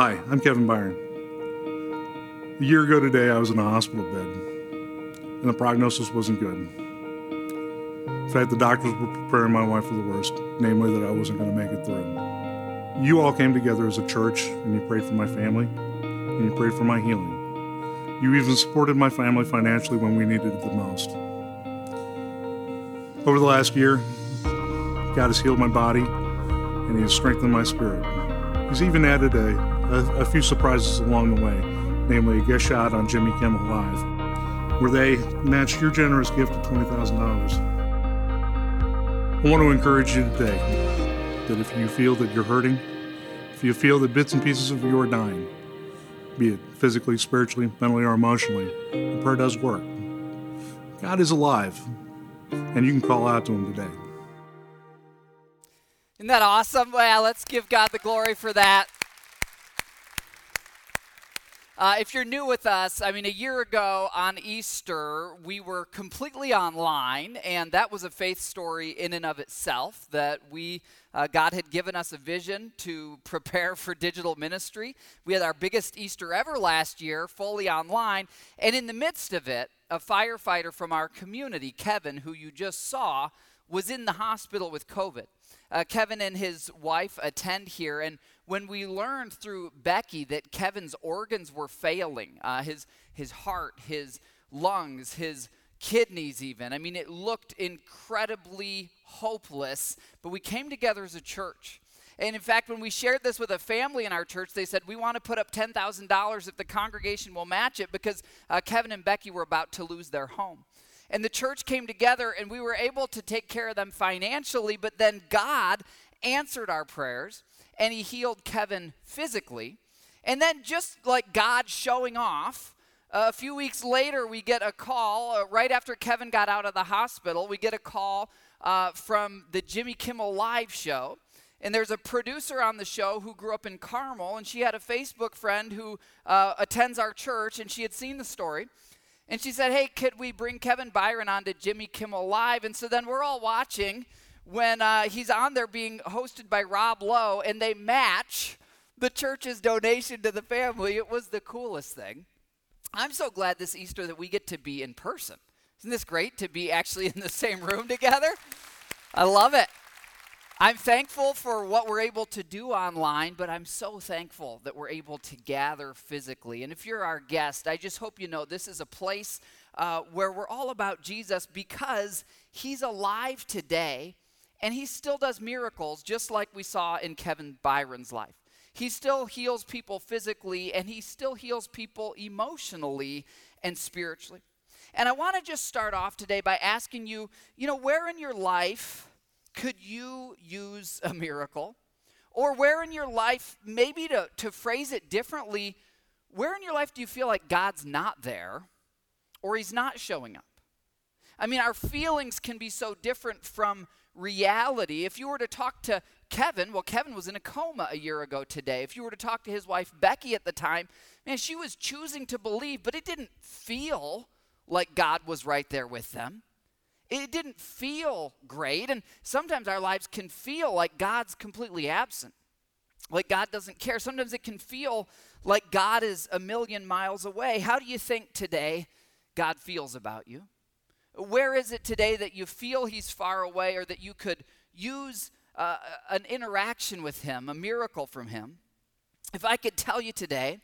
Hi, I'm Kevin Byron. A year ago today, I was in a hospital bed, and the prognosis wasn't good. In fact, the doctors were preparing my wife for the worst, namely that I wasn't going to make it through. You all came together as a church, and you prayed for my family, and you prayed for my healing. You even supported my family financially when we needed it the most. Over the last year, God has healed my body, and He has strengthened my spirit. He's even added a, a, a few surprises along the way, namely a guest shot on Jimmy Kimmel Live, where they matched your generous gift of $20,000. I want to encourage you today that if you feel that you're hurting, if you feel that bits and pieces of you are dying, be it physically, spiritually, mentally, or emotionally, the prayer does work. God is alive, and you can call out to Him today. Isn't that awesome? Well, let's give God the glory for that. Uh, if you're new with us, I mean, a year ago on Easter, we were completely online, and that was a faith story in and of itself. That we, uh, God had given us a vision to prepare for digital ministry. We had our biggest Easter ever last year, fully online, and in the midst of it, a firefighter from our community, Kevin, who you just saw, was in the hospital with COVID. Uh, Kevin and his wife attend here, and when we learned through Becky that Kevin's organs were failing, uh, his his heart, his lungs, his kidneys, even. I mean, it looked incredibly hopeless. But we came together as a church. And in fact, when we shared this with a family in our church, they said, We want to put up $10,000 if the congregation will match it because uh, Kevin and Becky were about to lose their home. And the church came together and we were able to take care of them financially, but then God answered our prayers and he healed Kevin physically. And then, just like God showing off, uh, a few weeks later, we get a call uh, right after Kevin got out of the hospital. We get a call uh, from the Jimmy Kimmel Live show. And there's a producer on the show who grew up in Carmel, and she had a Facebook friend who uh, attends our church, and she had seen the story. And she said, Hey, could we bring Kevin Byron on to Jimmy Kimmel Live? And so then we're all watching when uh, he's on there being hosted by Rob Lowe, and they match the church's donation to the family. It was the coolest thing. I'm so glad this Easter that we get to be in person. Isn't this great to be actually in the same room together? I love it. I'm thankful for what we're able to do online, but I'm so thankful that we're able to gather physically. And if you're our guest, I just hope you know this is a place uh, where we're all about Jesus because he's alive today and he still does miracles, just like we saw in Kevin Byron's life. He still heals people physically and he still heals people emotionally and spiritually. And I want to just start off today by asking you, you know, where in your life could you use a miracle? Or where in your life, maybe to, to phrase it differently, where in your life do you feel like God's not there or He's not showing up? I mean, our feelings can be so different from reality. If you were to talk to Kevin, well, Kevin was in a coma a year ago today. If you were to talk to his wife, Becky, at the time, man, she was choosing to believe, but it didn't feel like God was right there with them. It didn't feel great. And sometimes our lives can feel like God's completely absent, like God doesn't care. Sometimes it can feel like God is a million miles away. How do you think today God feels about you? Where is it today that you feel He's far away or that you could use uh, an interaction with Him, a miracle from Him? If I could tell you today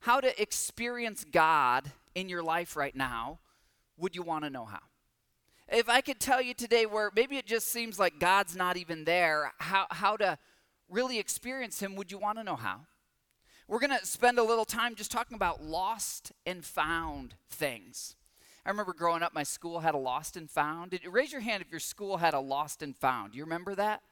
how to experience God in your life right now, would you want to know how? If I could tell you today where maybe it just seems like God's not even there, how, how to really experience Him, would you want to know how? We're going to spend a little time just talking about lost and found things. I remember growing up, my school had a lost and found. Did, raise your hand if your school had a lost and found. Do you remember that?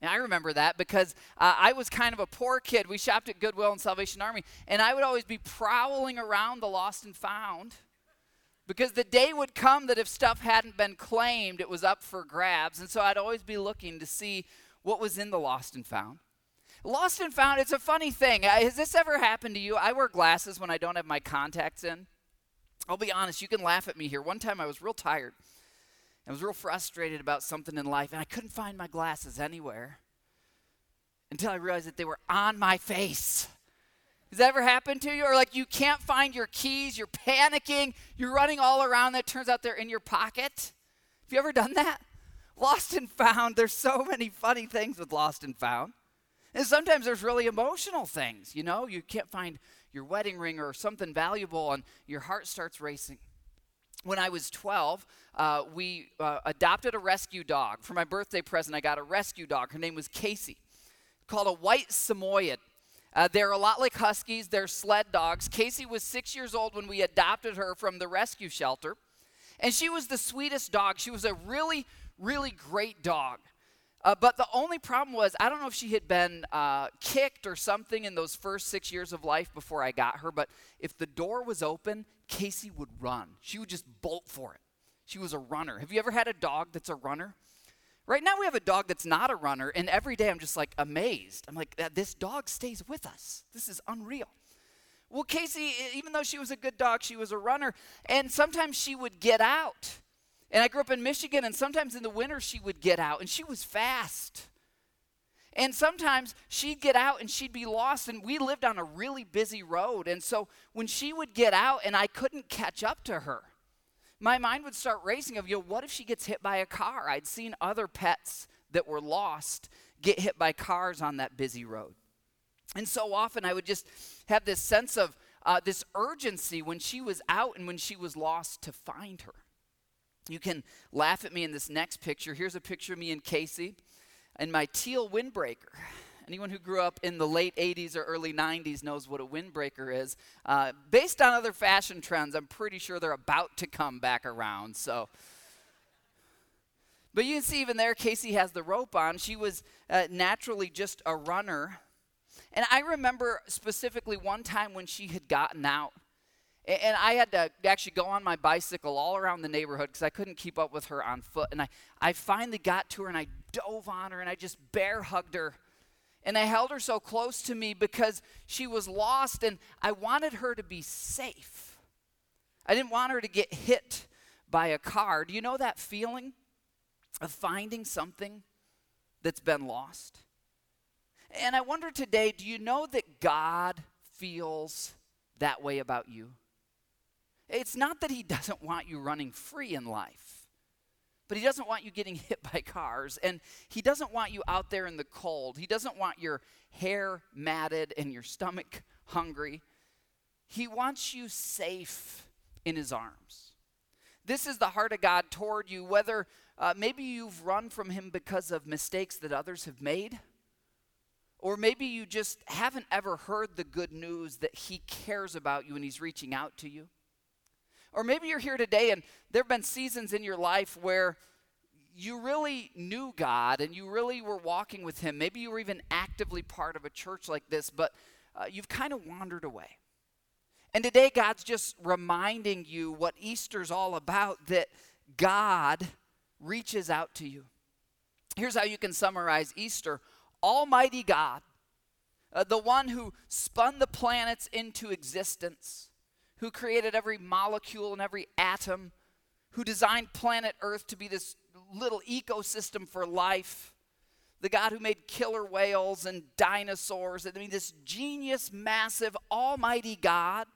And I remember that because uh, I was kind of a poor kid. We shopped at Goodwill and Salvation Army, and I would always be prowling around the lost and found because the day would come that if stuff hadn't been claimed, it was up for grabs. And so I'd always be looking to see what was in the lost and found. Lost and found, it's a funny thing. Uh, has this ever happened to you? I wear glasses when I don't have my contacts in. I'll be honest, you can laugh at me here. One time I was real tired. I was real frustrated about something in life, and I couldn't find my glasses anywhere until I realized that they were on my face. Has that ever happened to you? Or like you can't find your keys, you're panicking, you're running all around, that turns out they're in your pocket? Have you ever done that? Lost and found, there's so many funny things with lost and found. And sometimes there's really emotional things, you know, you can't find your wedding ring or something valuable and your heart starts racing. When I was 12, uh, we uh, adopted a rescue dog. For my birthday present, I got a rescue dog. Her name was Casey, called a white Samoyed. Uh, they're a lot like huskies, they're sled dogs. Casey was six years old when we adopted her from the rescue shelter. And she was the sweetest dog. She was a really, really great dog. Uh, but the only problem was, I don't know if she had been uh, kicked or something in those first six years of life before I got her, but if the door was open, Casey would run. She would just bolt for it. She was a runner. Have you ever had a dog that's a runner? Right now, we have a dog that's not a runner, and every day I'm just like amazed. I'm like, this dog stays with us. This is unreal. Well, Casey, even though she was a good dog, she was a runner, and sometimes she would get out. And I grew up in Michigan, and sometimes in the winter she would get out, and she was fast. And sometimes she'd get out and she'd be lost, and we lived on a really busy road. And so when she would get out and I couldn't catch up to her, my mind would start racing of, you know, what if she gets hit by a car? I'd seen other pets that were lost get hit by cars on that busy road. And so often I would just have this sense of uh, this urgency when she was out and when she was lost to find her. You can laugh at me in this next picture. Here's a picture of me and Casey and my teal windbreaker. Anyone who grew up in the late 80s or early 90s knows what a windbreaker is. Uh, based on other fashion trends, I'm pretty sure they're about to come back around. So, but you can see even there, Casey has the rope on. She was uh, naturally just a runner. And I remember specifically one time when she had gotten out. And I had to actually go on my bicycle all around the neighborhood because I couldn't keep up with her on foot. And I, I finally got to her and I dove on her and I just bear hugged her. And I held her so close to me because she was lost and I wanted her to be safe. I didn't want her to get hit by a car. Do you know that feeling of finding something that's been lost? And I wonder today do you know that God feels that way about you? It's not that he doesn't want you running free in life, but he doesn't want you getting hit by cars. And he doesn't want you out there in the cold. He doesn't want your hair matted and your stomach hungry. He wants you safe in his arms. This is the heart of God toward you, whether uh, maybe you've run from him because of mistakes that others have made. Or maybe you just haven't ever heard the good news that He cares about you and He's reaching out to you. Or maybe you're here today and there have been seasons in your life where you really knew God and you really were walking with Him. Maybe you were even actively part of a church like this, but uh, you've kind of wandered away. And today, God's just reminding you what Easter's all about that God reaches out to you. Here's how you can summarize Easter Almighty God, uh, the one who spun the planets into existence who created every molecule and every atom, who designed planet Earth to be this little ecosystem for life, the God who made killer whales and dinosaurs, I mean, this genius, massive, almighty God,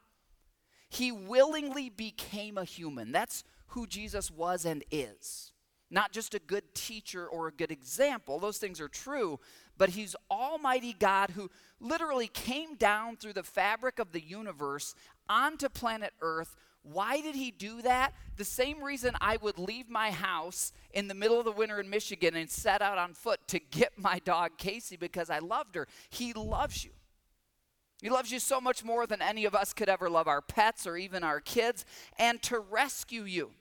he willingly became a human. That's who Jesus was and is. Not just a good teacher or a good example, those things are true, but he's Almighty God who literally came down through the fabric of the universe onto planet Earth. Why did he do that? The same reason I would leave my house in the middle of the winter in Michigan and set out on foot to get my dog Casey because I loved her. He loves you. He loves you so much more than any of us could ever love our pets or even our kids, and to rescue you.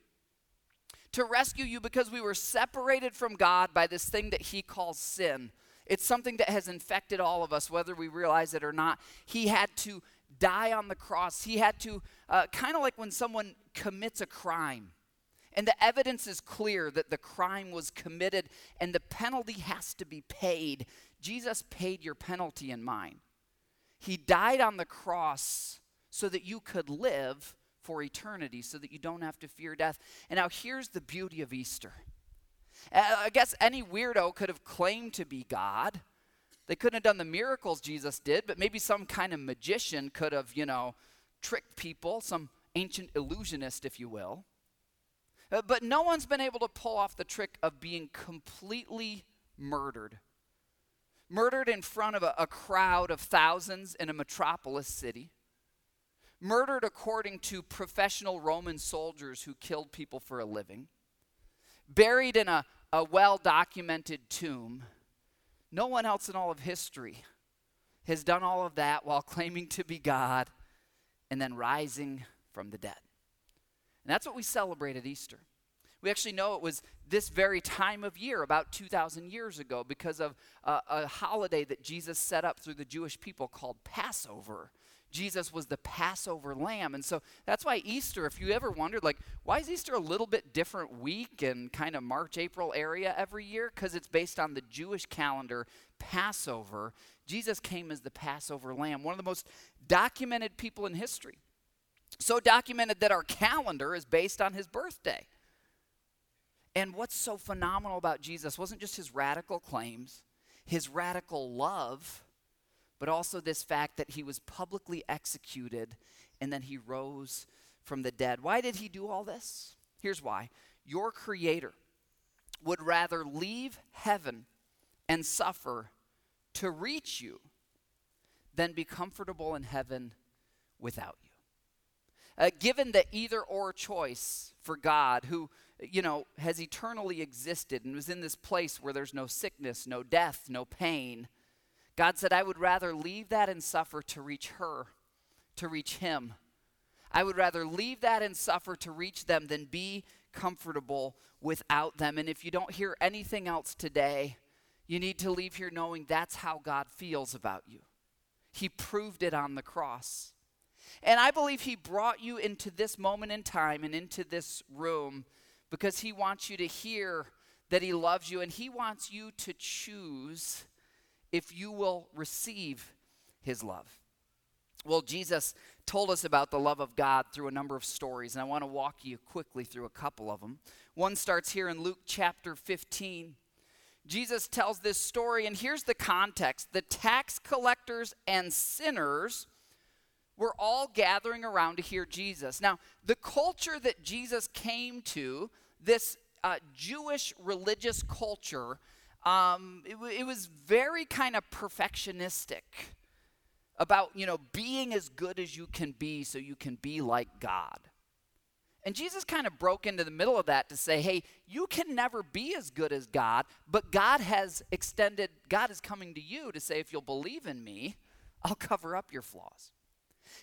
To rescue you because we were separated from God by this thing that He calls sin. It's something that has infected all of us, whether we realize it or not. He had to die on the cross. He had to, uh, kind of like when someone commits a crime, and the evidence is clear that the crime was committed and the penalty has to be paid. Jesus paid your penalty and mine. He died on the cross so that you could live for eternity, so that you don't have to fear death. And now here's the beauty of Easter. I guess any weirdo could have claimed to be God They couldn't have done the miracles Jesus did, but maybe some kind of magician could have, you know, tricked people, some ancient illusionist, if you will. Uh, but no one's been able to pull off the trick of being completely murdered. Murdered in front of a, a crowd of thousands in a metropolis city. Murdered according to professional Roman soldiers who killed people for a living. Buried in a, a well documented tomb. No one else in all of history has done all of that while claiming to be God and then rising from the dead. And that's what we celebrate at Easter. We actually know it was this very time of year, about 2,000 years ago, because of a, a holiday that Jesus set up through the Jewish people called Passover. Jesus was the Passover lamb. And so that's why Easter, if you ever wondered, like, why is Easter a little bit different week in kind of March, April area every year? Because it's based on the Jewish calendar, Passover. Jesus came as the Passover lamb, one of the most documented people in history. So documented that our calendar is based on his birthday. And what's so phenomenal about Jesus wasn't just his radical claims, his radical love, but also this fact that he was publicly executed and then he rose from the dead. Why did he do all this? Here's why your creator would rather leave heaven and suffer to reach you than be comfortable in heaven without you. Uh, given the either or choice for God, who, you know, has eternally existed and was in this place where there's no sickness, no death, no pain, God said, I would rather leave that and suffer to reach her, to reach him. I would rather leave that and suffer to reach them than be comfortable without them. And if you don't hear anything else today, you need to leave here knowing that's how God feels about you. He proved it on the cross. And I believe He brought you into this moment in time and into this room because He wants you to hear that He loves you and He wants you to choose if you will receive His love. Well, Jesus told us about the love of God through a number of stories, and I want to walk you quickly through a couple of them. One starts here in Luke chapter 15. Jesus tells this story, and here's the context the tax collectors and sinners were all gathering around to hear Jesus. Now, the culture that Jesus came to, this uh, Jewish religious culture, um, it, it was very kind of perfectionistic about, you know, being as good as you can be so you can be like God. And Jesus kind of broke into the middle of that to say, hey, you can never be as good as God, but God has extended, God is coming to you to say, if you'll believe in me, I'll cover up your flaws.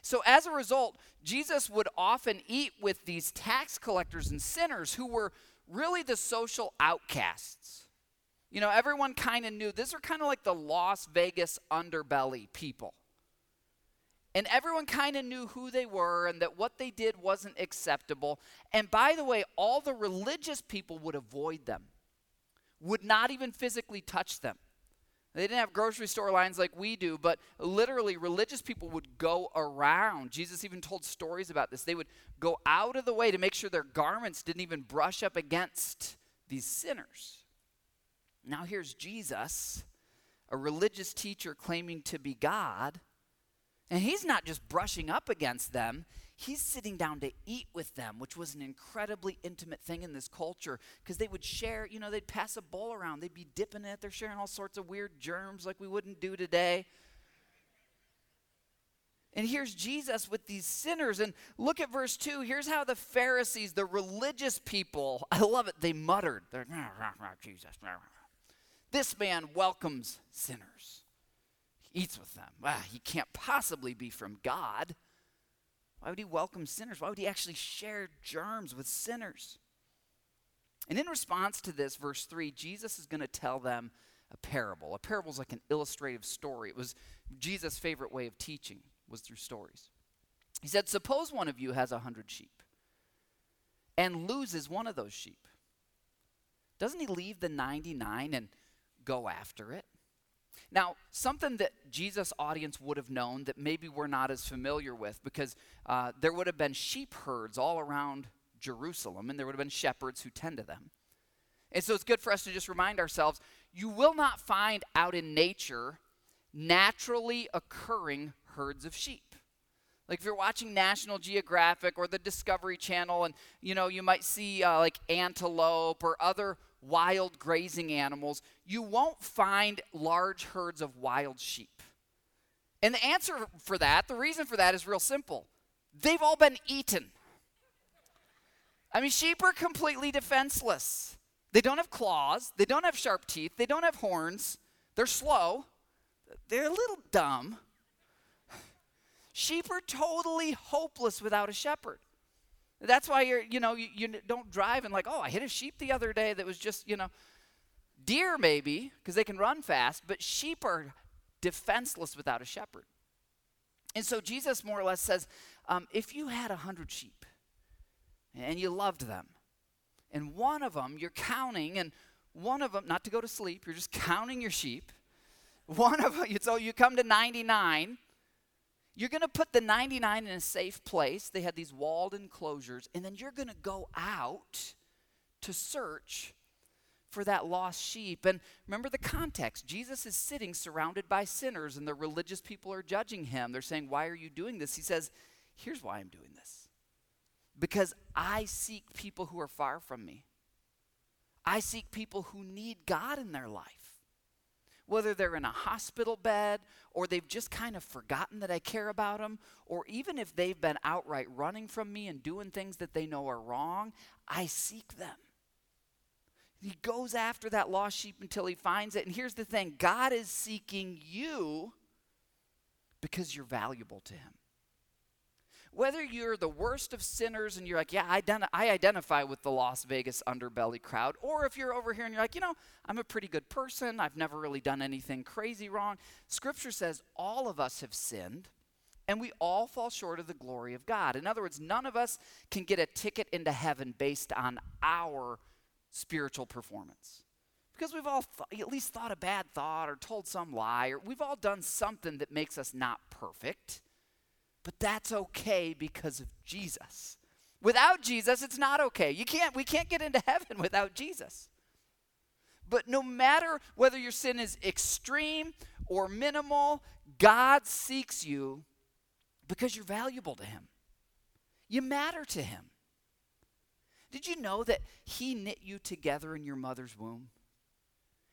So, as a result, Jesus would often eat with these tax collectors and sinners who were really the social outcasts. You know, everyone kind of knew these are kind of like the Las Vegas underbelly people. And everyone kind of knew who they were and that what they did wasn't acceptable. And by the way, all the religious people would avoid them, would not even physically touch them. They didn't have grocery store lines like we do, but literally, religious people would go around. Jesus even told stories about this. They would go out of the way to make sure their garments didn't even brush up against these sinners. Now, here's Jesus, a religious teacher claiming to be God, and he's not just brushing up against them, he's sitting down to eat with them, which was an incredibly intimate thing in this culture because they would share, you know, they'd pass a bowl around, they'd be dipping it, they're sharing all sorts of weird germs like we wouldn't do today. And here's Jesus with these sinners. And look at verse 2. Here's how the Pharisees, the religious people, I love it, they muttered. They're, rah, rah, rah, Jesus. This man welcomes sinners. He eats with them. Ah, he can't possibly be from God. Why would he welcome sinners? Why would he actually share germs with sinners? And in response to this, verse 3, Jesus is going to tell them a parable. A parable is like an illustrative story. It was Jesus' favorite way of teaching was through stories. He said, Suppose one of you has a hundred sheep and loses one of those sheep. Doesn't he leave the 99 and go after it? Now, something that Jesus' audience would have known that maybe we're not as familiar with, because uh, there would have been sheep herds all around Jerusalem, and there would have been shepherds who tend to them. And so it's good for us to just remind ourselves you will not find out in nature naturally occurring herds of sheep. Like if you're watching National Geographic or the Discovery Channel, and you know you might see uh, like antelope or other wild grazing animals, you won't find large herds of wild sheep. And the answer for that, the reason for that is real simple. They've all been eaten. I mean, sheep are completely defenseless. They don't have claws, they don't have sharp teeth, they don't have horns, they're slow, they're a little dumb. Sheep are totally hopeless without a shepherd. That's why you're, you know, you, you don't drive and like, oh, I hit a sheep the other day that was just, you know, deer maybe because they can run fast, but sheep are defenseless without a shepherd. And so Jesus more or less says, um, if you had a hundred sheep and you loved them, and one of them you're counting, and one of them, not to go to sleep, you're just counting your sheep. One of them, so you come to 99 you're going to put the 99 in a safe place. They had these walled enclosures. And then you're going to go out to search for that lost sheep. And remember the context Jesus is sitting surrounded by sinners, and the religious people are judging him. They're saying, Why are you doing this? He says, Here's why I'm doing this because I seek people who are far from me. I seek people who need God in their life whether they're in a hospital bed or they've just kind of forgotten that I care about them, or even if they've been outright running from me and doing things that they know are wrong, I seek them. He goes after that lost sheep until he finds it. And here's the thing God is seeking you because you're valuable to him. Whether you're the worst of sinners and you're like, yeah, I, I identify with the Las Vegas underbelly crowd, or if you're over here and you're like, you know, I'm a pretty good person, I've never really done anything crazy wrong, Scripture says all of us have sinned and we all fall short of the glory of God. In other words, none of us can get a ticket into heaven based on our spiritual performance. Because we've all th- at least thought a bad thought or told some lie, or we've all done something that makes us not perfect. But that's okay because of Jesus. Without Jesus, it's not okay. You can't we can't get into heaven without Jesus. But no matter whether your sin is extreme or minimal, God seeks you because you're valuable to him. You matter to him. Did you know that he knit you together in your mother's womb?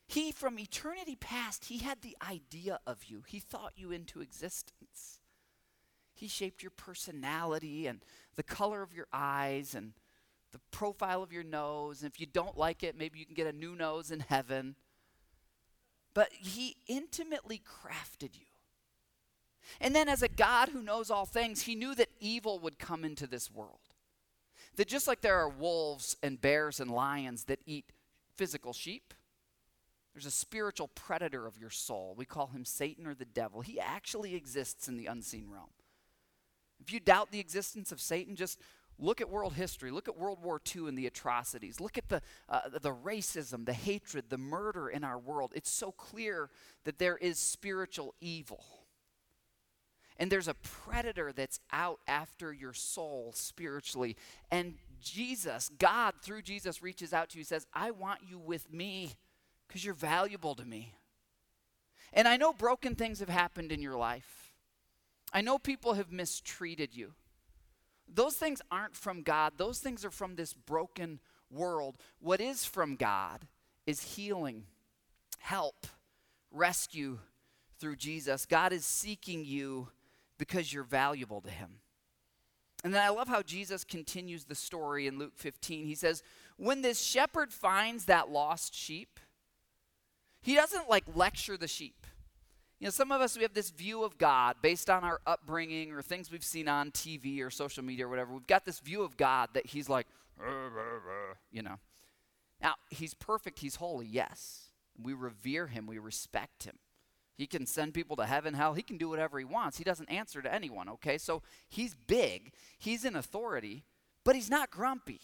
He, from eternity past, he had the idea of you. He thought you into existence. He shaped your personality and the color of your eyes and the profile of your nose. And if you don't like it, maybe you can get a new nose in heaven. But He intimately crafted you. And then, as a God who knows all things, He knew that evil would come into this world. That just like there are wolves and bears and lions that eat physical sheep, there's a spiritual predator of your soul. We call him Satan or the devil. He actually exists in the unseen realm. If you doubt the existence of Satan, just look at world history. Look at World War II and the atrocities. Look at the, uh, the racism, the hatred, the murder in our world. It's so clear that there is spiritual evil. And there's a predator that's out after your soul spiritually. And Jesus, God, through Jesus, reaches out to you says, I want you with me because you're valuable to me. And I know broken things have happened in your life. I know people have mistreated you. Those things aren't from God, those things are from this broken world. What is from God is healing, help, rescue through Jesus. God is seeking you because you're valuable to Him. And then I love how Jesus continues the story in Luke 15. He says, When this shepherd finds that lost sheep, he doesn't like lecture the sheep. You know, some of us, we have this view of God based on our upbringing or things we've seen on TV or social media or whatever. We've got this view of God that He's like, you know. Now, He's perfect, He's holy, yes. We revere Him, we respect Him. He can send people to heaven, hell, He can do whatever He wants. He doesn't answer to anyone, okay? So He's big, He's in authority, but He's not grumpy.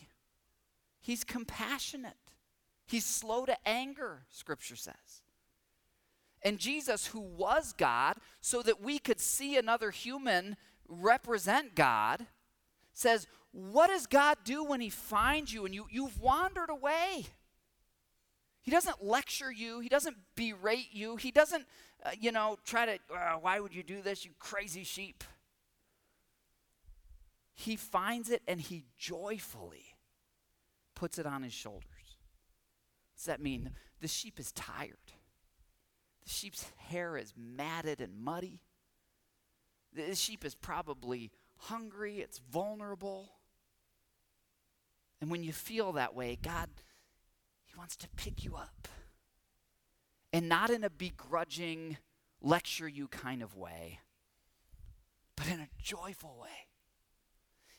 He's compassionate, He's slow to anger, Scripture says. And Jesus, who was God, so that we could see another human represent God, says, What does God do when He finds you and you, you've wandered away? He doesn't lecture you, He doesn't berate you, He doesn't uh, you know, try to, uh, why would you do this, you crazy sheep? He finds it and he joyfully puts it on his shoulders. Does that mean the sheep is tired? The sheep's hair is matted and muddy. The sheep is probably hungry, it's vulnerable. And when you feel that way, God, He wants to pick you up. And not in a begrudging, lecture you kind of way, but in a joyful way.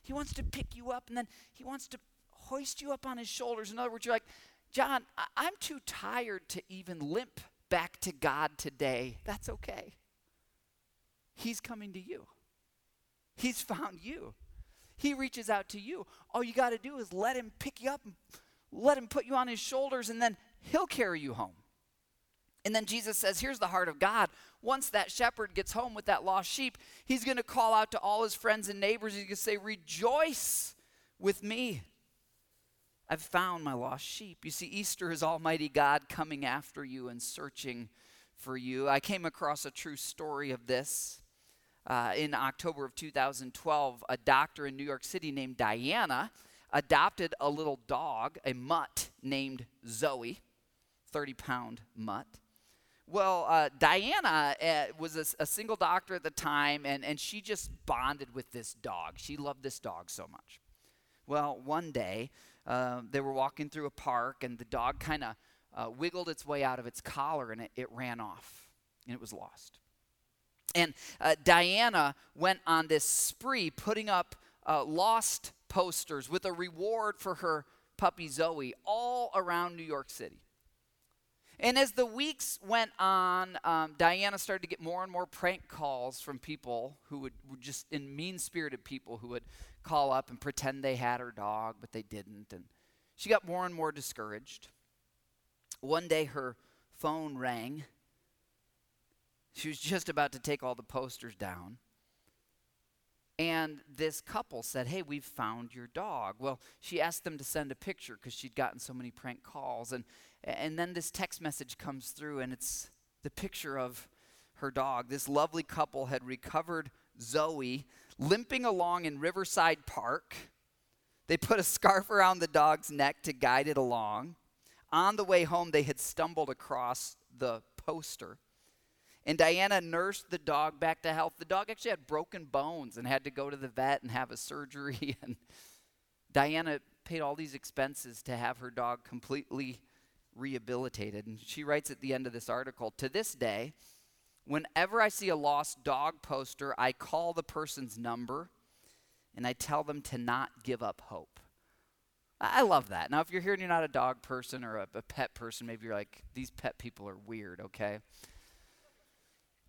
He wants to pick you up and then He wants to hoist you up on His shoulders. In other words, you're like, John, I- am too tired to even limp back to God today. That's okay. He's coming to you. He's found you. He reaches out to you. All you got to do is let him pick you up let him put you on his shoulders, and then he'll carry you home. And then Jesus says, Here's the heart of God. Once that shepherd gets home with that lost sheep, he's going to call out to all his friends and neighbors. He's going to say, Rejoice with me. I've found my lost sheep. You see, Easter is Almighty God coming after you and searching for you. I came across a true story of this uh, in October of 2012, a doctor in New York City named Diana adopted a little dog, a mutt named Zoe, 30 pound mutt. Well, uh, Diana uh, was a, a, single doctor at the time, and, and she just bonded with this dog. She loved this dog so much. Well, one day, uh, they were walking through a park, and the dog kind of uh, wiggled its way out of its collar, and it, it ran off, and it was lost. And uh, Diana went on this spree putting up uh, lost posters with a reward for her puppy Zoe all around New York City. And as the weeks went on, um, Diana started to get more and more prank calls from people who would, would just, in mean spirited people who would call up and pretend they had her dog, but they didn't. And she got more and more discouraged. One day her phone rang she was just about to take all the posters down. And this couple said, Hey, we've found your dog. Well, she asked them to send a picture because she'd gotten so many prank calls. And, and then this text message comes through, and it's the picture of her dog. This lovely couple had recovered Zoe limping along in Riverside Park. They put a scarf around the dog's neck to guide it along. On the way home, they had stumbled across the poster and Diana nursed the dog back to health. The dog actually had broken bones and had to go to the vet and have a surgery. And Diana paid all these expenses to have her dog completely rehabilitated. And she writes at the end of this article To this day, whenever I see a lost dog poster, I call the person's number and I tell them to not give up hope. I love that. Now, if you're here and you're not a dog person or a, a pet person, maybe you're like, these pet people are weird, okay?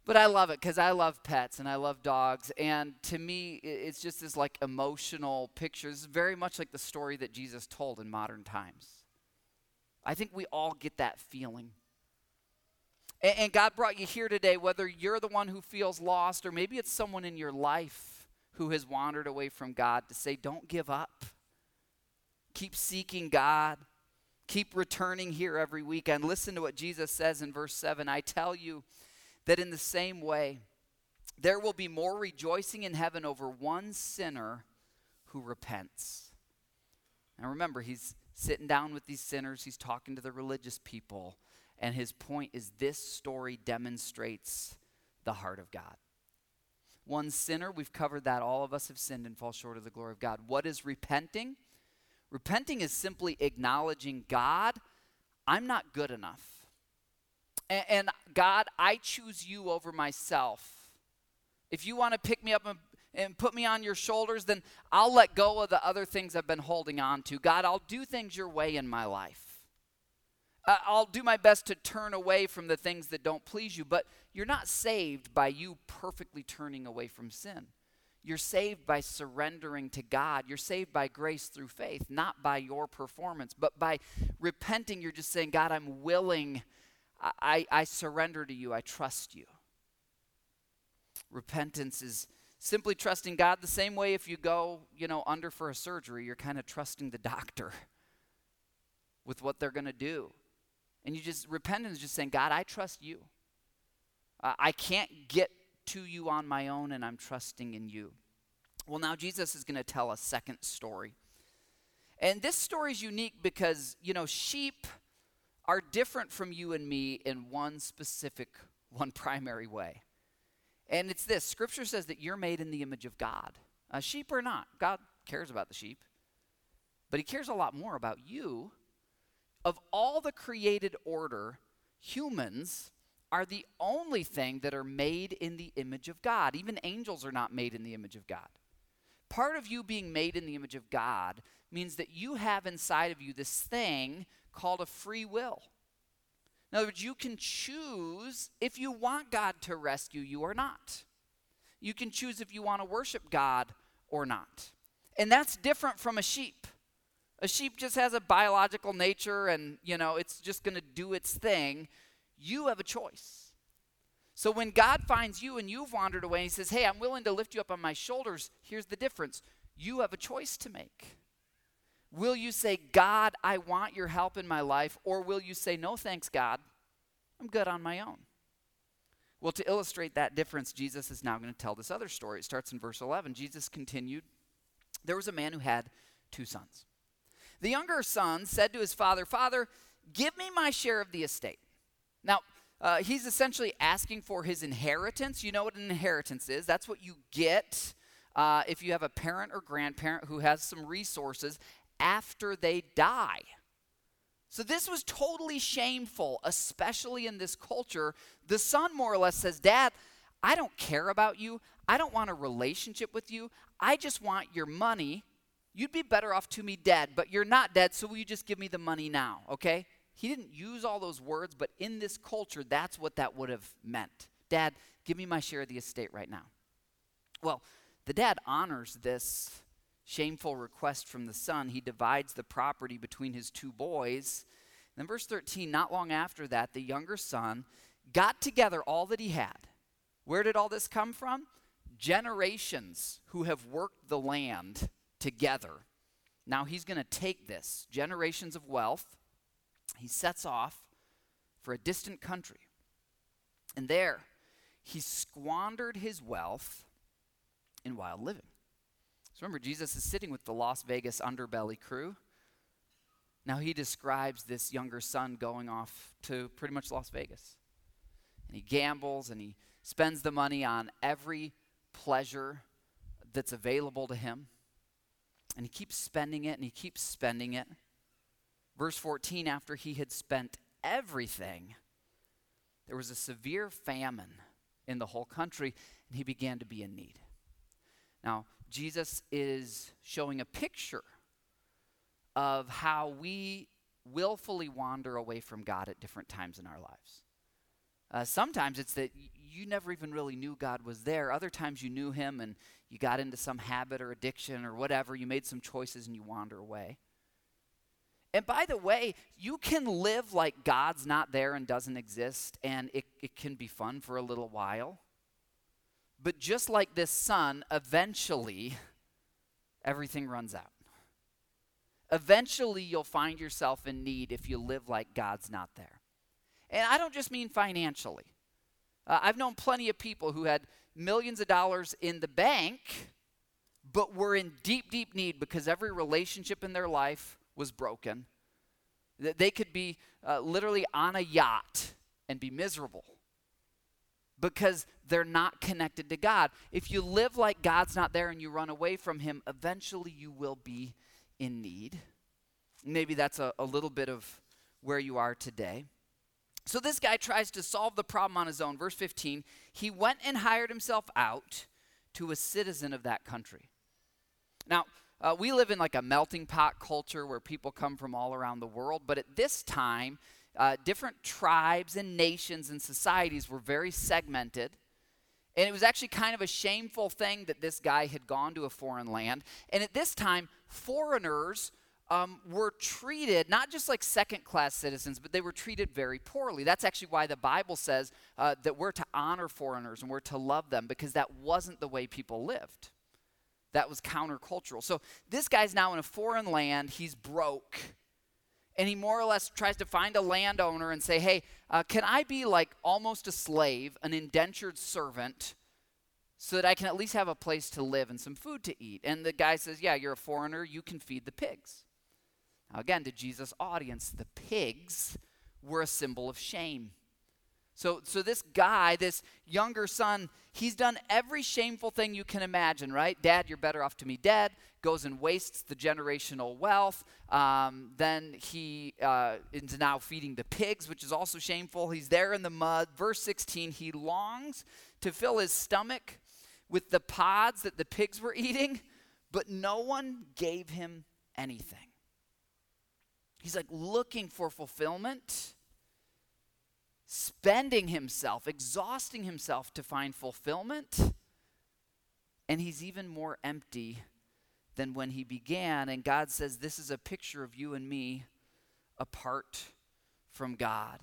But I love it because I love pets and I love dogs. And to me, it's just this like emotional picture. It's very much like the story that Jesus told in modern times. I think we all get that feeling. And, God brought you here today, whether you're the one who feels lost or maybe it's someone in your life who has wandered away from God to say, don't give up. Keep seeking God. Keep returning here every weekend. Listen to what Jesus says in verse 7 I tell you, that in the same way, there will be more rejoicing in heaven over one sinner who repents. Now remember, he's sitting down with these sinners, he's talking to the religious people, and his point is this story demonstrates the heart of God. One sinner, we've covered that. All of us have sinned and fall short of the glory of God. What is repenting? Repenting is simply acknowledging God, I'm not good enough. And, and God, I choose you over myself. If you want to pick me up and, and put me on your shoulders, then I'll let go of the other things I've been holding on to. God, I'll do things your way in my life. Uh, I'll do my best to turn away from the things that don't please you, but you're not saved by you perfectly turning away from sin. You're saved by surrendering to God. You're saved by grace through faith, not by your performance. But by repenting, you're just saying, God, I'm willing I, I surrender to you. I trust you. Repentance is simply trusting God the same way if you go, you know, under for a surgery, you're kind of trusting the doctor with what they're going to do. And you just, repentance is just saying, God, I trust you. Uh, I can't get to you on my own, and I'm trusting in you. Well, now Jesus is going to tell a second story. And this story is unique because, you know, sheep are different from you and me in one specific, one primary way. And it's this Scripture says that you're made in the image of God. Uh, sheep or not, God cares about the sheep, but He cares a lot more about you. Of all the created order, humans are the only thing that are made in the image of God. Even angels are not made in the image of God. Part of you being made in the image of God means that you have inside of you this thing called a free will. In other words, you can choose if you want God to rescue you or not. You can choose if you want to worship God or not. And that's different from a sheep. A sheep just has a biological nature and, you know, it's just going to do its thing. You have a choice. So when God finds you and you've wandered away and He says, Hey, I'm willing to lift you up on my shoulders, here's the difference. You have a choice to make. Will you say, God, I want your help in my life? Or will you say, No, thanks, God. I'm good on my own. Well, to illustrate that difference, Jesus is now going to tell this other story. It starts in verse 11. Jesus continued There was a man who had two sons. The younger son said to his father, Father, give me my share of the estate. Now, uh, he's essentially asking for his inheritance. You know what an inheritance is? That's what you get uh, if you have a parent or grandparent who has some resources after they die. So this was totally shameful, especially in this culture. The son more or less says, Dad, I don't care about you. I don't want a relationship with you. I just want your money. You'd be better off to me dead, but you're not dead, so will you just give me the money now, okay? He didn't use all those words, but in this culture, that's what that would have meant. Dad, give me my share of the estate right now. Well, the dad honors this shameful request from the son. He divides the property between his two boys. And then, verse 13, not long after that, the younger son got together all that he had. Where did all this come from? Generations who have worked the land together. Now he's going to take this, generations of wealth, he sets off for a distant country. And there, he squandered his wealth in wild living. So remember, Jesus is sitting with the Las Vegas underbelly crew. Now he describes this younger son going off to pretty much Las Vegas. And he gambles and he spends the money on every pleasure that's available to him. And he keeps spending it and he keeps spending it. Verse 14 after he had spent everything, there was a severe famine in the whole country, and he began to be in need. Now, Jesus is showing a picture of how we willfully wander away from God at different times in our lives. Uh, sometimes it's that you never even really knew God was there. Other times you knew Him and you got into some habit or addiction or whatever. You made some choices and you wander away. And by the way, you can live like God's not there and doesn't exist, and it, it can be fun for a little while. But just like this son, eventually everything runs out. Eventually, you'll find yourself in need if you live like God's not there. And I don't just mean financially. Uh, I've known plenty of people who had millions of dollars in the bank, but were in deep, deep need because every relationship in their life was broken. That They could be uh, literally on a yacht and be miserable because they're not connected to God. If you live like God's not there and you run away from Him, eventually you will be in need. Maybe that's a, a little bit of where you are today. So this guy tries to solve the problem on his own. Verse 15 he went and hired himself out to a citizen of that country. Now, uh, we live in like a melting pot culture where people come from all around the world, but at this time, uh, different tribes and nations and societies were very segmented. And it was actually kind of a shameful thing that this guy had gone to a foreign land. And at this time, foreigners um, were treated not just like second class citizens, but they were treated very poorly. That's actually why the Bible says uh, that we're to honor foreigners and we're to love them because that wasn't the way people lived that was countercultural. So this guy's now in a foreign land, he's broke. and he more or less tries to find a landowner and say, Hey, uh, can I be like almost a slave, an indentured servant, so that I can at least have a place to live and some food to eat? And the guy says, Yeah, you're a foreigner, you can feed the pigs. Now, again, to Jesus' audience, the pigs were a symbol of shame. So, so this guy, this younger son, he's done every shameful thing you can imagine, right? Dad, you're better off to me dead. Goes and wastes the generational wealth. Um, then he uh, is now feeding the pigs, which is also shameful. He's there in the mud. Verse 16, he longs to fill his stomach with the pods that the pigs were eating, but no one gave him anything. He's like looking for fulfillment spending himself, exhausting himself to find fulfillment. And he's even more empty than when he began. And God says, This is a picture of you and me apart from God.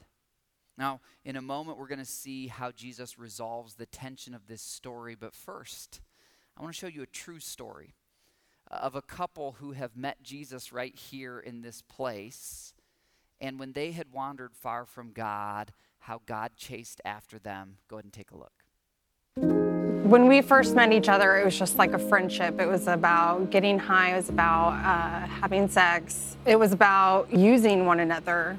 Now, in a moment, we're going to see how Jesus resolves the tension of this story. But first, I want to show you a true story of a couple who have met Jesus right here in this place. And when they had wandered far from God, how God chased after them. Go ahead and take a look. When we first met each other, it was just like a friendship. It was about getting high, it was about uh, having sex, it was about using one another.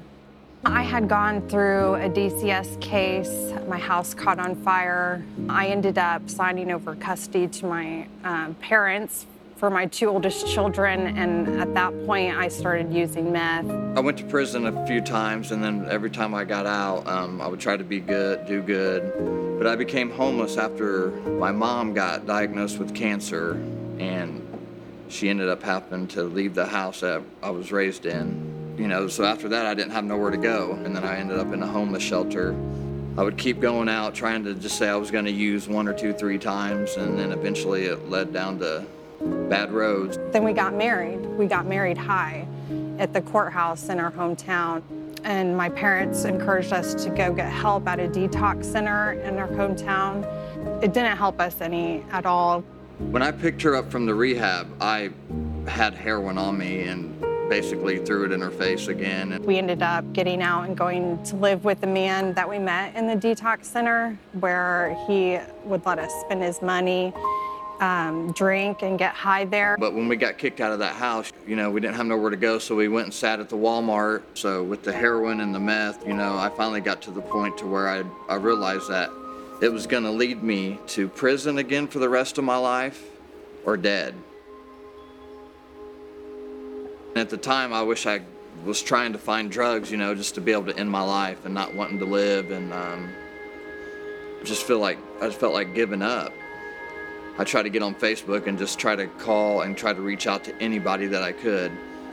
I had gone through a DCS case. My house caught on fire. I ended up signing over custody to my uh, parents for my two oldest children, and at that point, I started using meth. I went to prison a few times, and then every time I got out, um, I would try to be good, do good. But I became homeless after my mom got diagnosed with cancer, and she ended up having to leave the house that I was raised in. You know, so after that, I didn't have nowhere to go, and then I ended up in a homeless shelter. I would keep going out trying to just say I was going to use one or two, three times, and then eventually it led down to bad roads. Then we got married. We got married high at the courthouse in our hometown. And my parents encouraged us to go get help at a detox center in our hometown. It didn't help us any at all. When I picked her up from the rehab, I had heroin on me and basically threw it in her face again. We ended up getting out and going to live with the man that we met in the detox center, where he would let us spend his money um, drink and get high there. But when we got kicked out of that house, you know, we didn't have nowhere to go, so we went and sat at the Walmart. So with the heroin and the meth, you know, I finally got to the point to where I, I realized that it was going to lead me to prison again for the rest of my life or dead. At the time, I wish I was trying to find drugs, you know, just to be able to end my life and not wanting to live and um, just feel like I just felt like giving up. I tried to get on Facebook and just try to call and try to reach out to anybody that I could.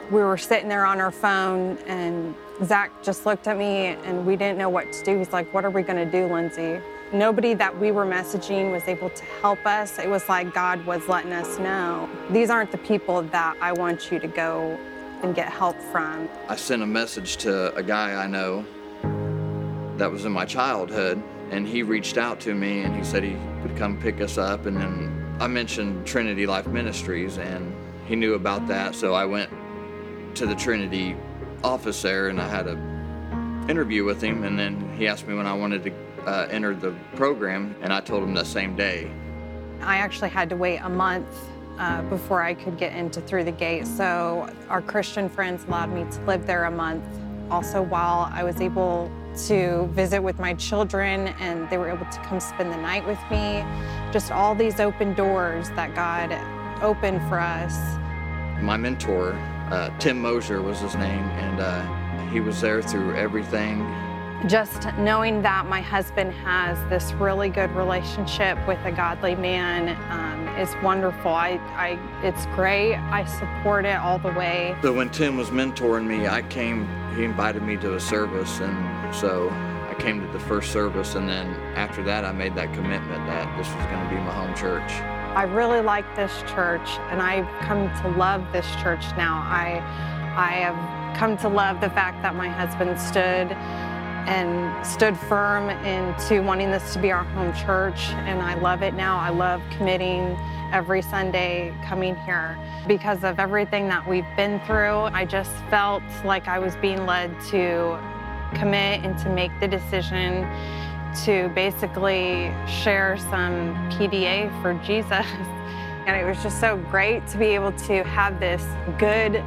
We were sitting there on our phone, and Zach just looked at me, and we didn't know what to do. He's like, What are we going to do, Lindsay? Nobody that we were messaging was able to help us. It was like God was letting us know these aren't the people that I want you to go and get help from. I sent a message to a guy I know that was in my childhood, and he reached out to me and he said he would come pick us up. And then I mentioned Trinity Life Ministries, and he knew about that. So I went to the Trinity office there, and I had a interview with him. And then he asked me when I wanted to uh, enter the program, and I told him that same day. I actually had to wait a month uh, before I could get into through the gate. So our Christian friends allowed me to live there a month. Also, while I was able to visit with my children, and they were able to come spend the night with me. Just all these open doors that God opened for us. My mentor, uh, Tim Mosier was his name, and uh, he was there through everything. Just knowing that my husband has this really good relationship with a godly man um, is wonderful. I, I, it's great. I support it all the way. So when Tim was mentoring me, I came. He invited me to a service, and so I came to the first service, and then after that, I made that commitment that this was going to be my home church. I really like this church, and I've come to love this church now. I, I have come to love the fact that my husband stood and stood firm into wanting this to be our home church. And I love it now. I love committing every Sunday coming here. Because of everything that we've been through, I just felt like I was being led to commit and to make the decision to basically share some PDA for Jesus. And it was just so great to be able to have this good,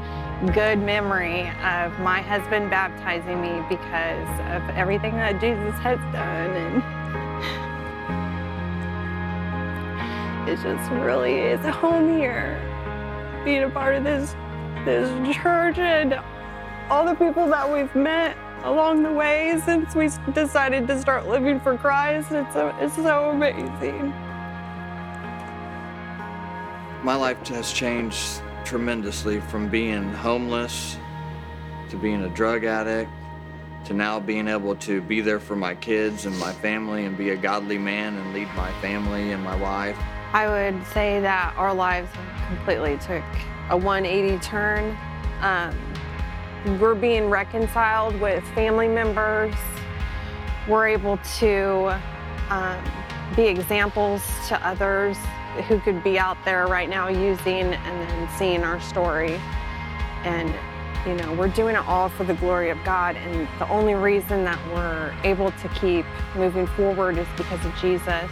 good memory of my husband baptizing me because of everything that Jesus has done. And it just really is a home here, being a part of this, this church and all the people that we've met along the way since we decided to start living for Christ. It's, so, it's so amazing. My life has changed tremendously from being homeless to being a drug addict to now being able to be there for my kids and my family and be a godly man and lead my family and my wife. I would say that our lives completely took a 180 turn. Um, we're being reconciled with family members. We're able to um, be examples to others who could be out there right now using and then seeing our story. And, you know, we're doing it all for the glory of God. And the only reason that we're able to keep moving forward is because of Jesus.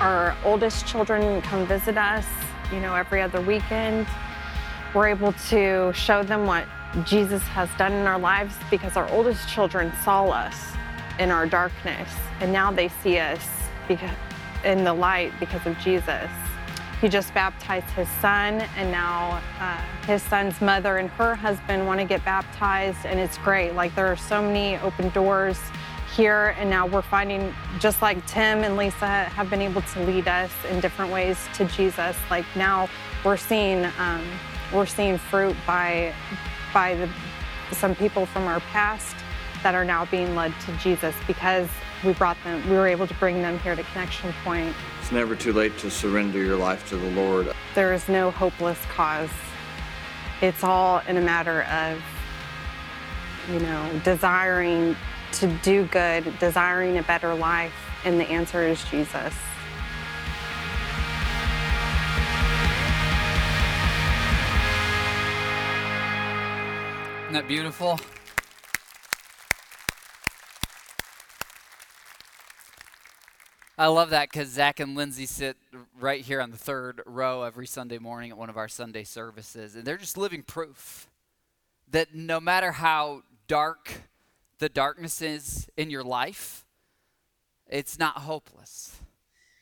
Our oldest children come visit us, you know, every other weekend. We're able to show them what Jesus has done in our lives because our oldest children saw us in our darkness and now they see us because in the light because of Jesus. He just baptized his son, and now uh, his son's mother and her husband want to get baptized, and it's great. Like, there are so many open doors here, and now we're finding, just like Tim and Lisa have been able to lead us in different ways to Jesus. Like, now we're seeing, um, we're seeing fruit by, by the, some people from our past that are now being led to Jesus because we brought them, we were able to bring them here to Connection Point. It's never too late to surrender your life to the Lord. There is no hopeless cause. It's all in a matter of, you know, desiring to do good, desiring a better life, and the answer is Jesus. Isn't that beautiful? I love that because Zach and Lindsay sit right here on the third row every Sunday morning at one of our Sunday services, and they're just living proof that no matter how dark the darkness is in your life, it's not hopeless.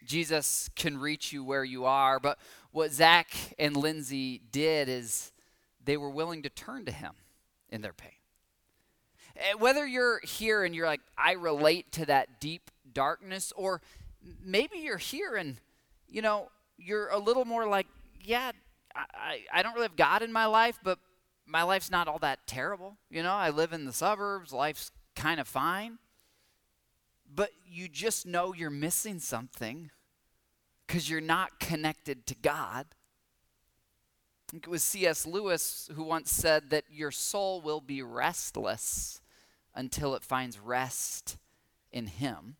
Jesus can reach you where you are, but what Zach and Lindsay did is they were willing to turn to him in their pain. And whether you're here and you're like, I relate to that deep darkness, or maybe you're here and, you know, you're a little more like, yeah, I, I don't really have God in my life, but my life's not all that terrible. You know, I live in the suburbs, life's kind of fine. But you just know you're missing something because you're not connected to God. it was C.S. Lewis who once said that your soul will be restless until it finds rest in Him.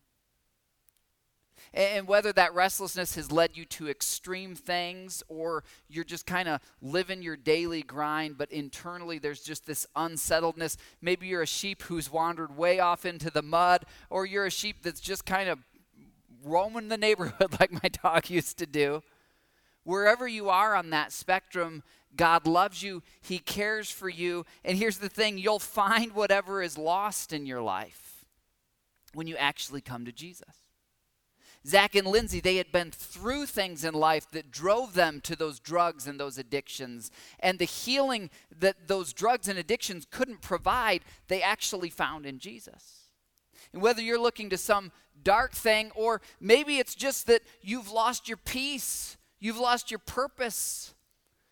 And whether that restlessness has led you to extreme things or you're just kind of living your daily grind, but internally there's just this unsettledness. Maybe you're a sheep who's wandered way off into the mud, or you're a sheep that's just kind of roaming the neighborhood like my dog used to do. Wherever you are on that spectrum, God loves you, He cares for you. And here's the thing you'll find whatever is lost in your life when you actually come to Jesus. Zach and Lindsay, they had been through things in life that drove them to those drugs and those addictions. And the healing that those drugs and addictions couldn't provide, they actually found in Jesus. And whether you're looking to some dark thing, or maybe it's just that you've lost your peace, you've lost your purpose,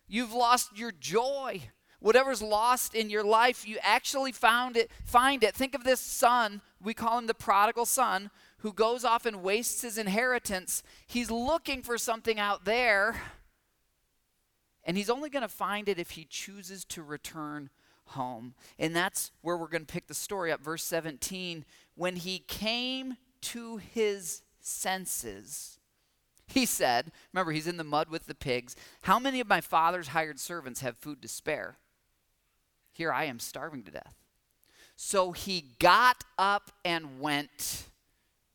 you've lost your joy. Whatever's lost in your life, you actually found it, find it. Think of this son, we call him the prodigal son, who goes off and wastes his inheritance, he's looking for something out there, and he's only going to find it if he chooses to return home. And that's where we're going to pick the story up. Verse 17 When he came to his senses, he said, Remember, he's in the mud with the pigs. How many of my father's hired servants have food to spare? Here I am starving to death. So he got up and went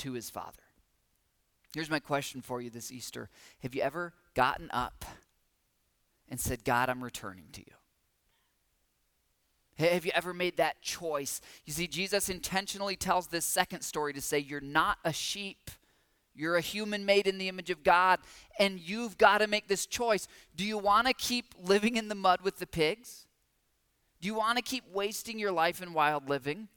to his father. Here's my question for you this Easter Have you ever gotten up and said, God, I'm returning to you? Have you ever made that choice? You see, Jesus intentionally tells this second story to say, You're not a sheep. You're a human made in the image of God, and you've got to make this choice. Do you want to keep living in the mud with the pigs? Do you want to keep wasting your life in wild living?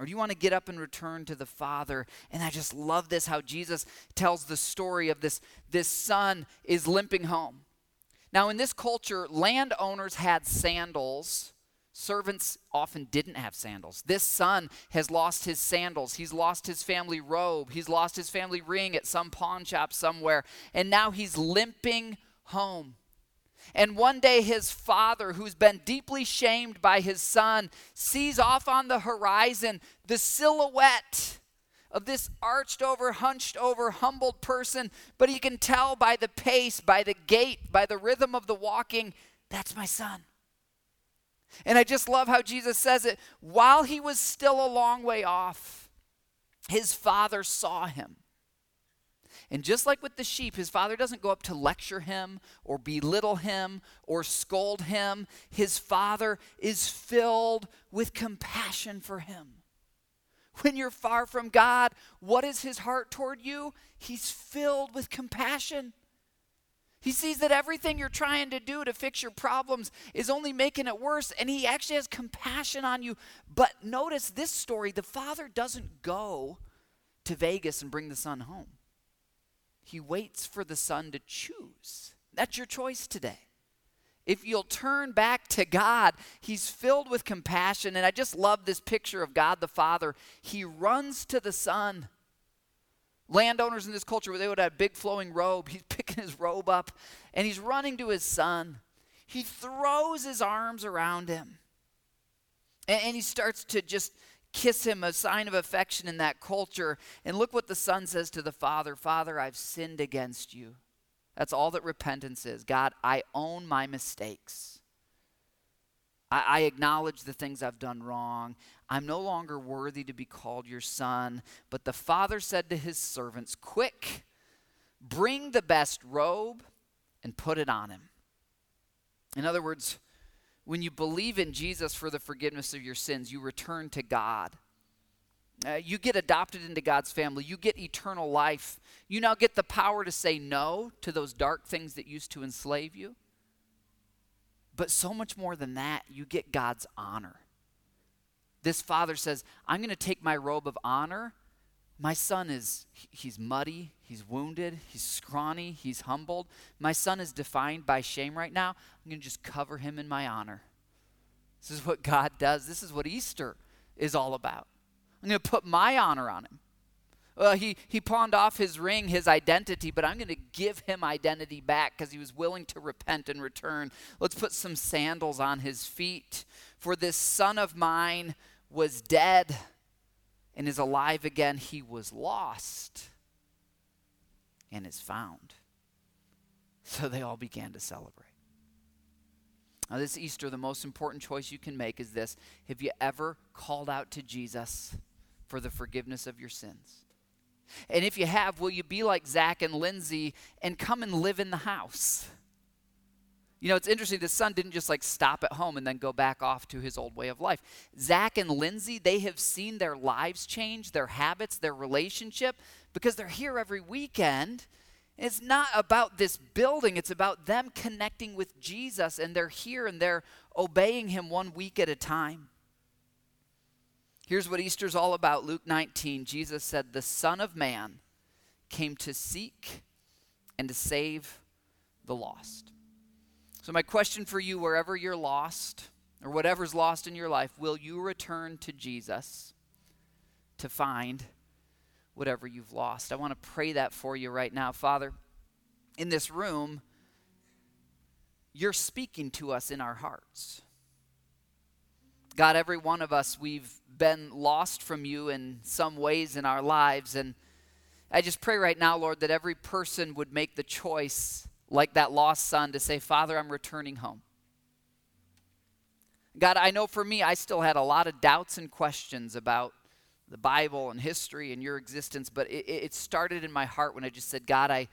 Or do you want to get up and return to the Father? And I just love this how Jesus tells the story of this this son is limping home. Now in this culture, landowners had sandals Servants often didn't have sandals. This son has lost his sandals. He's lost his family robe. He's lost his family ring at some pawn shop somewhere. And now he's limping home. And one day, his father, who's been deeply shamed by his son, sees off on the horizon the silhouette of this arched over, hunched over, humbled person. But he can tell by the pace, by the gait, by the rhythm of the walking, that's my son. And I just love how Jesus says it. While he was still a long way off, his father saw him. And just like with the sheep, his father doesn't go up to lecture him or belittle him or scold him. His father is filled with compassion for him. When you're far from God, what is his heart toward you? He's filled with compassion. He sees that everything you're trying to do to fix your problems is only making it worse, and he actually has compassion on you. But notice this story the father doesn't go to Vegas and bring the son home, he waits for the son to choose. That's your choice today. If you'll turn back to God, He's filled with compassion. And I just love this picture of God the Father. He runs to the Son landowners in this culture, they would have a big flowing robe. He's picking his robe up and he's running to his son. He throws his arms around him and, and he starts to just kiss him, a sign of affection in that culture. And look what the son says to the father Father, I've sinned against you. That's all that repentance is. God, I own my mistakes. I, I acknowledge the things I've done wrong. I'm no longer worthy to be called your son. But the father said to his servants, Quick, bring the best robe and put it on him. In other words, when you believe in Jesus for the forgiveness of your sins, you return to God. Uh, you get adopted into God's family. You get eternal life. You now get the power to say no to those dark things that used to enslave you. But so much more than that, you get God's honor. This father says, I'm going to take my robe of honor. My son is, he's muddy, he's wounded, he's scrawny, he's humbled. My son is defined by shame right now. I'm going to just cover him in my honor. This is what God does. This is what Easter is all about. I'm going to put my honor on him. Well, he, he pawned off his ring, his identity, but I'm going to give him identity back because he was willing to repent and return. Let's put some sandals on his feet. For this son of mine was dead and is alive again. He was lost and is found. So they all began to celebrate. Now, this Easter, the most important choice you can make is this Have you ever called out to Jesus for the forgiveness of your sins? And if you have, will you be like Zach and Lindsay and come and live in the house? You know, it's interesting. The son didn't just like stop at home and then go back off to his old way of life. Zach and Lindsay, they have seen their lives change, their habits, their relationship, because they're here every weekend. It's not about this building, it's about them connecting with Jesus, and they're here and they're obeying him one week at a time. Here's what Easter's all about Luke 19. Jesus said, The Son of Man came to seek and to save the lost. So, my question for you, wherever you're lost or whatever's lost in your life, will you return to Jesus to find whatever you've lost? I want to pray that for you right now. Father, in this room, you're speaking to us in our hearts. God, every one of us, we've been lost from you in some ways in our lives. And I just pray right now, Lord, that every person would make the choice, like that lost son, to say, Father, I'm returning home. God, I know for me, I still had a lot of doubts and questions about the Bible and history and your existence, but it, it started in my heart when I just said, God, I,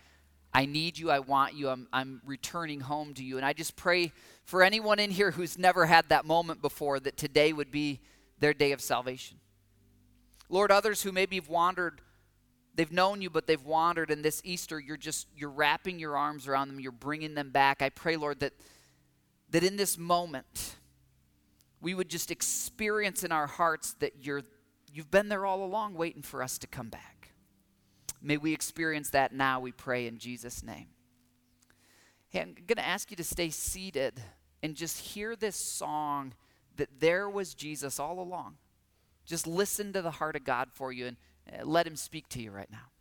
I need you. I want you. I'm, I'm returning home to you. And I just pray for anyone in here who's never had that moment before that today would be their day of salvation. Lord, others who maybe have wandered, they've known you, but they've wandered, and this Easter, you're just, you're wrapping your arms around them. You're bringing them back. I pray, Lord, that, that in this moment, we would just experience in our hearts that you're, you've been there all along waiting for us to come back. May we experience that now, we pray in Jesus' name. Hey, I'm going to ask you to stay seated and just hear this song that there was Jesus all along. Just listen to the heart of God for you and Uh, let him speak to you right now.